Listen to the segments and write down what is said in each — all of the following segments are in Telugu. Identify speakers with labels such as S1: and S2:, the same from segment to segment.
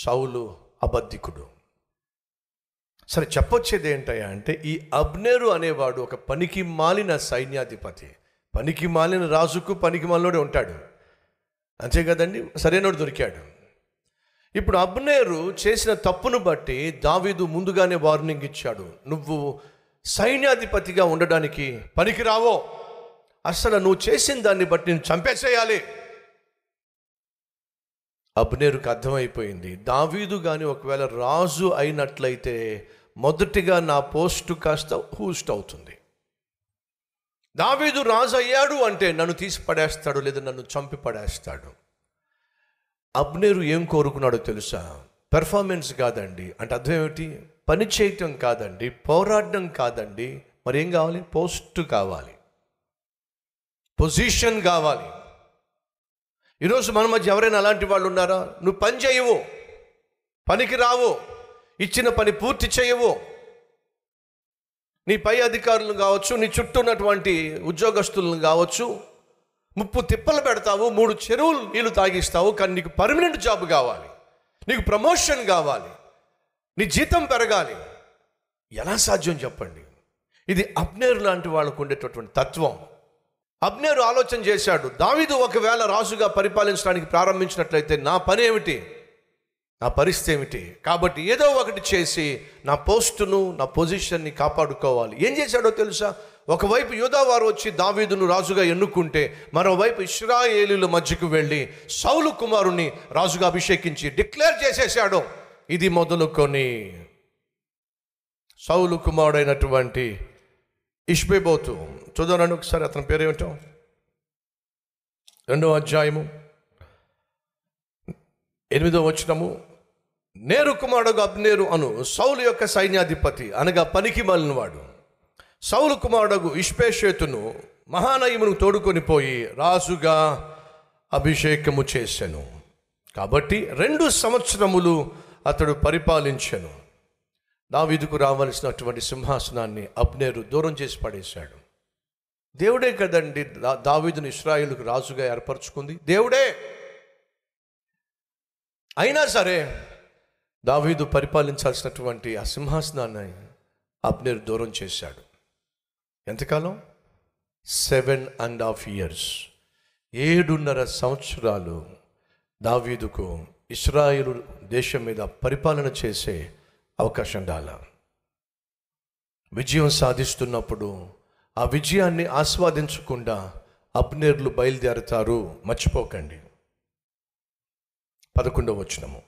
S1: సౌలు అబద్ధికుడు. సరే చెప్పొచ్చేది ఏంటయ్యా అంటే ఈ అబ్నేరు అనేవాడు ఒక పనికి మాలిన సైన్యాధిపతి. పనికి మాలిన రాజుకు పనికి మాలినోడే ఉంటాడు. అంతే కదండి? సరైనోడు దొరికాడు. ఇప్పుడు అబ్నేరు చేసిన తప్పును బట్టి దావీదు ముందుగానే వార్నింగ్ ఇచ్చాడు. నువ్వు సైన్యాధిపతిగా ఉండడానికి పనికి రావో అసలు నువ్వు చేసిన దాన్ని బట్టి నేను చంపేసేయాలి. అబ్నేరుకు అర్థమైపోయింది. దావీదు కానీ ఒకవేళ రాజు అయినట్లయితే మొదటిగా నా పోస్టు కాస్త హూస్ట్ అవుతుంది. దావీదు రాజు అయ్యాడు అంటే నన్ను తీసి పడేస్తాడు లేదా నన్ను చంపి పడేస్తాడు. అబ్నేరు ఏం కోరుకున్నాడో తెలుసా? పెర్ఫార్మెన్స్ కాదండి. అంటే అర్థం ఏమిటి? పని చేయటం కాదండి. పోరాడడం కాదండి. మరి ఏం కావాలి? పోస్ట్ కావాలి. పొజిషన్ కావాలి. ఈరోజు మన మధ్య ఎవరైనా అలాంటి వాళ్ళు ఉన్నారా? నువ్వు పని చేయవు. పనికి రావు. ఇచ్చిన పని పూర్తి చేయవు. నీ పై అధికారులను కావచ్చు నీ చుట్టూ ఉన్నటువంటి ఉద్యోగస్తులను కావచ్చు ముప్పు తిప్పలు పెడతావు మూడు చెరువులు నీళ్ళు తాగిస్తావు కానీ నీకు పర్మనెంట్ జాబ్ కావాలి. నీకు ప్రమోషన్ కావాలి. నీ జీతం పెరగాలి. ఎలా సాధ్యం చెప్పండి? ఇది అప్నేరు లాంటి వాళ్ళకు ఉండేటటువంటి తత్వం. అబ్నేరు ఆలోచన చేశాడు దావీదు ఒకవేళ రాజుగా పరిపాలించడానికి ప్రారంభించినట్లయితే నా పని ఏమిటి? నా పరిస్థితి ఏమిటి? కాబట్టి ఏదో ఒకటి చేసి నా పోస్టును నా పొజిషన్ని కాపాడుకోవాలి. ఏం చేశాడో తెలుసా? ఒకవైపు యోధావారు వచ్చి దావీదును రాజుగా ఎన్నుకుంటే మరోవైపు ఇస్రాయేలీల మధ్యకు వెళ్ళి సౌలు కుమారుని రాజుగా అభిషేకించి డిక్లేర్ చేసేసాడు ఇది మొదలుకొని సౌలు కుమారుడైనటువంటి ఇష్బేబోతు చూద్దానండి ఒకసారి అతని పేరు ఏమిటో? రెండో అధ్యాయము ఎనిమిదో వచనము. నేరు కుమారుడు అబ్నేరు అను సౌలు యొక్క సైన్యాధిపతి అనగా పనికి మాలినవాడు. సౌలు కుమారుడు ఇష్పేషేతును మహానయమును తోడుకొని పోయి రాజుగా అభిషేకము చేశాను కాబట్టి రెండు సంవత్సరములు అతడు పరిపాలించెను. దావీదుకు రావలసినటువంటి సింహాసనాన్ని అబ్నేరు దూరం చేసి పడేశాడు. దేవుడే కదండి దావీదును ఇస్రాయిల్కు రాజుగా ఏర్పరచుకుంది? దేవుడే! అయినా సరే దావీదు పరిపాలించాల్సినటువంటి ఆ సింహాసనాన్ని అబ్నేరు దూరం చేశాడు. ఎంతకాలం? Seven and half years. ఏడున్నర సంవత్సరాలు దావీదుకు ఇస్రాయిలు దేశం మీద పరిపాలన చేసే అవకాశం రాల విజయం సాధిస్తున్నప్పుడు ఆ విజయాన్ని ఆస్వాదించకుండా అబ్నేర్లు బయలుదేరతారు మర్చిపోకండి. పదకొండవ వచనము.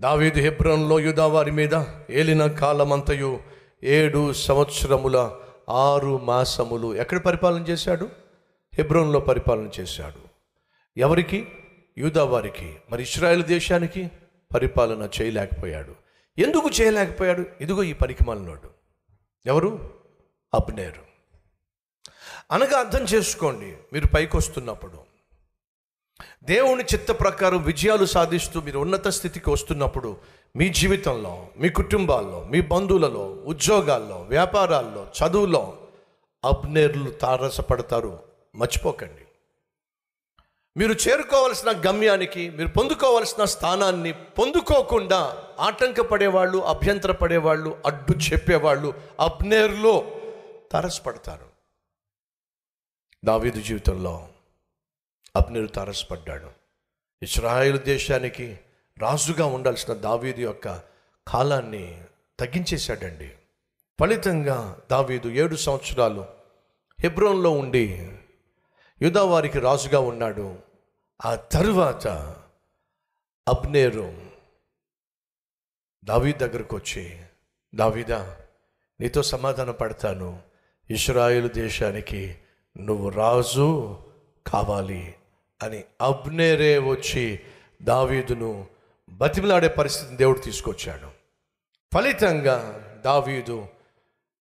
S1: దావీదు హెబ్రోన్లో యుధావారి మీద ఏలిన కాలమంతయు ఏడు సంవత్సరముల ఆరు మాసములు ఎక్కడ పరిపాలన చేశాడు? హెబ్రోన్లో పరిపాలన చేశాడు. ఎవరికి? యూదావారికి. మరి ఇస్రాయల్ దేశానికి పరిపాలన చేయలేకపోయాడు. ఎందుకు చేయలేకపోయాడు? ఇదిగో ఈ పనికిమాలినోడు ఎవరు? అబ్నేరు. అనగా అర్థం చేసుకోండి మీరు పైకి వస్తున్నప్పుడు దేవుని చిత్త ప్రకారం విజయాలు సాధిస్తూ మీరు ఉన్నత స్థితికి వస్తున్నప్పుడు మీ జీవితంలో మీ కుటుంబాల్లో మీ బంధువులలో ఉద్యోగాల్లో వ్యాపారాల్లో చదువులో అబ్నేర్లు తారసపడతారు. మర్చిపోకండి. మీరు చేరుకోవాల్సిన గమ్యానికి మీరు పొందుకోవాల్సిన స్థానాన్ని పొందుకోకుండా ఆటంకపడేవాళ్ళు అభ్యంతరపడేవాళ్ళు అడ్డు చెప్పేవాళ్ళు అబ్నేర్లో తరసపడతారు. దావీదు జీవితంలో అబ్నేరు తరసపడ్డాడు. ఇస్రాయేల్ దేశానికి రాజుగా ఉండాల్సిన దావీదు యొక్క కాలాన్ని తగ్గించేశాడండి. ఫలితంగా దావీదు ఏడు సంవత్సరాలు హెబ్రోన్లో ఉండి యుధావారికి రాజుగా ఉన్నాడు. ఆ తరువాత అబ్నేరు దావీద్ దగ్గరకు వచ్చి దావీదా నీతో సమాధాన పడతాను. ఇస్రాయేల్ దేశానికి నువ్వు రాజు కావాలి అని అబ్నేరే వచ్చి దావీదును బతిమలాడే పరిస్థితిని దేవుడు తీసుకొచ్చాడు. ఫలితంగా దావీదు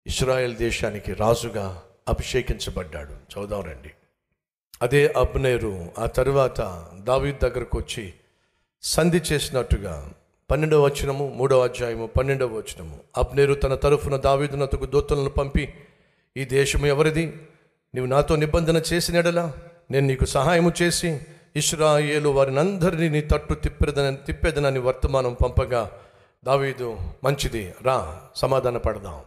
S1: ఇస్రాయేల్ దేశానికి రాజుగా అభిషేకించబడ్డాడు. చదుదాం రండి. అదే అబ్నేరు ఆ తరువాత దావీద్ దగ్గరకు వచ్చి సంధి చేసినట్టుగా పన్నెండవ వచనము మూడవ అధ్యాయము పన్నెండవ వచనము. అబ్నేరు తన తరఫున దావీదునతకు దూతలను పంపి ఈ దేశము ఎవరిది? నీవు నాతో నిబంధన చేసినడలా నేను నీకు సహాయము చేసి ఇస్రాయేలు వారిని అందరినీ నీ తట్టు తిప్పెదనని తిప్పేదనని వర్తమానం పంపగా దావీదు మంచిది రా సమాధాన పడదాం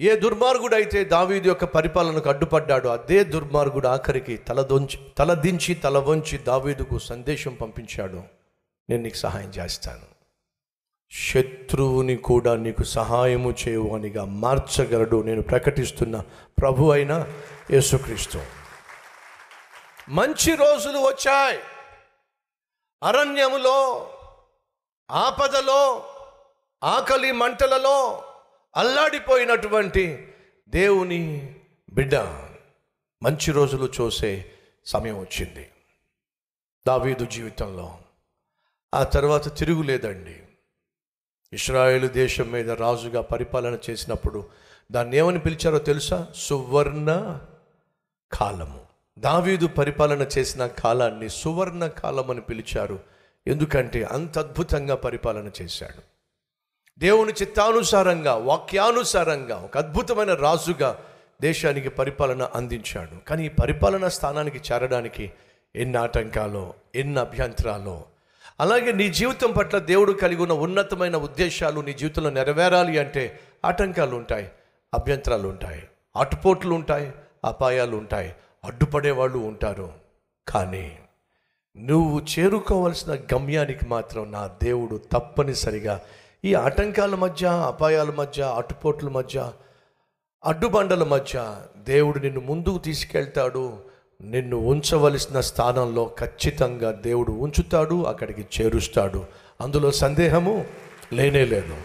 S1: ఏ దుర్మార్గుడు అయితే దావీదు యొక్క పరిపాలనకు అడ్డుపడ్డాడో అదే దుర్మార్గుడు ఆఖరికి తలదొంచి తలదించి తల వంచి దావీదుకు సందేశం పంపించాడు. నేను నీకు సహాయం చేస్తాను. శత్రువుని కూడా నీకు సహాయము చేయవనిగా మార్చగలడు. నేను ప్రకటిస్తున్న ప్రభు అయిన యేసుక్రీస్తు. మంచి రోజులు వచ్చాయి. అరణ్యములో ఆపదలో ఆకలి మంటలలో అల్లాడిపోయినటువంటి దేవుని బిడ్డ మంచి రోజులు చూసే సమయం వచ్చింది. దావీదు జీవితంలో ఆ తర్వాత తిరుగులేదండి. ఇస్రాయేల్ దేశం మీద రాజుగా పరిపాలన చేసినప్పుడు దాన్ని ఏమని పిలిచారో తెలుసా? సువర్ణ కాలము. దావీదు పరిపాలన చేసిన కాలాన్ని సువర్ణ కాలం అని పిలిచారు. ఎందుకంటే అంత అద్భుతంగా పరిపాలన చేశాడు. దేవుని చిత్తానుసారంగా వాక్యానుసారంగా ఒక అద్భుతమైన రాజుగా దేశానికి పరిపాలన అందించాడు. కానీ ఈ పరిపాలన స్థానానికి చేరడానికి ఎన్ని ఆటంకాలో ఎన్ని అభ్యంతరాలో అలాగే నీ జీవితం పట్ల దేవుడు కలిగి ఉన్న ఉన్నతమైన ఉద్దేశాలు నీ జీవితంలో నెరవేరాలి అంటే ఆటంకాలు ఉంటాయి అభ్యంతరాలు ఉంటాయి అటుపోట్లు ఉంటాయి అపాయాలు ఉంటాయి అడ్డుపడే వాళ్ళు ఉంటారు. కానీ నువ్వు చేరుకోవలసిన గమ్యానికి మాత్రం నా దేవుడు తప్పనిసరిగా ఈ ఆటంకాల మధ్య అపాయాల మధ్య అటుపోట్ల మధ్య అడ్డుబండల మధ్య దేవుడు నిన్ను ముందుకు తీసుకెళ్తాడు. నిన్ను ఉంచవలసిన స్థానంలో ఖచ్చితంగా దేవుడు ఉంచుతాడు అక్కడికి చేరుస్తాడు. అందులో సందేహము లేనే లేదు.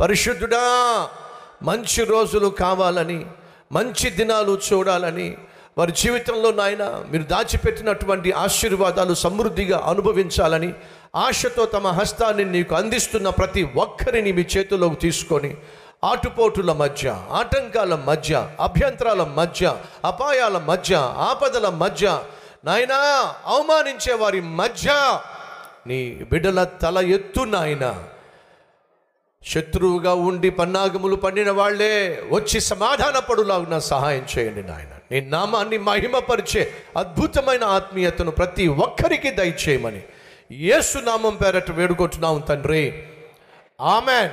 S1: పరిశుద్ధుడా మంచి రోజులు కావాలని మంచి దినాలు చూడాలని వారి జీవితంలో నాయన మీరు దాచిపెట్టినటువంటి ఆశీర్వాదాలు సమృద్ధిగా అనుభవించాలని ఆశతో తమ హస్తాన్ని నీకు అందిస్తున్న ప్రతి ఒక్కరిని మీ చేతిలోకి తీసుకొని ఆటుపోటుల మధ్య ఆటంకాల మధ్య అభ్యంతరాల మధ్య అపాయాల మధ్య ఆపదల మధ్య నాయనా అవమానించే వారి మధ్య నీ బిడ్డల తల ఎత్తు నాయనా. శత్రువుగా ఉండి పన్నాగములు పండిన వాళ్ళే వచ్చి సమాధానపడులాగున సహాయం చేయండి నాయన. నీ నామాన్ని మహిమపరిచే అద్భుతమైన ఆత్మీయతను ప్రతి ఒక్కరికి దయచేయమని యేసు నామం పేరట వేడుకుంటున్నాం తండ్రి. ఆమెన్.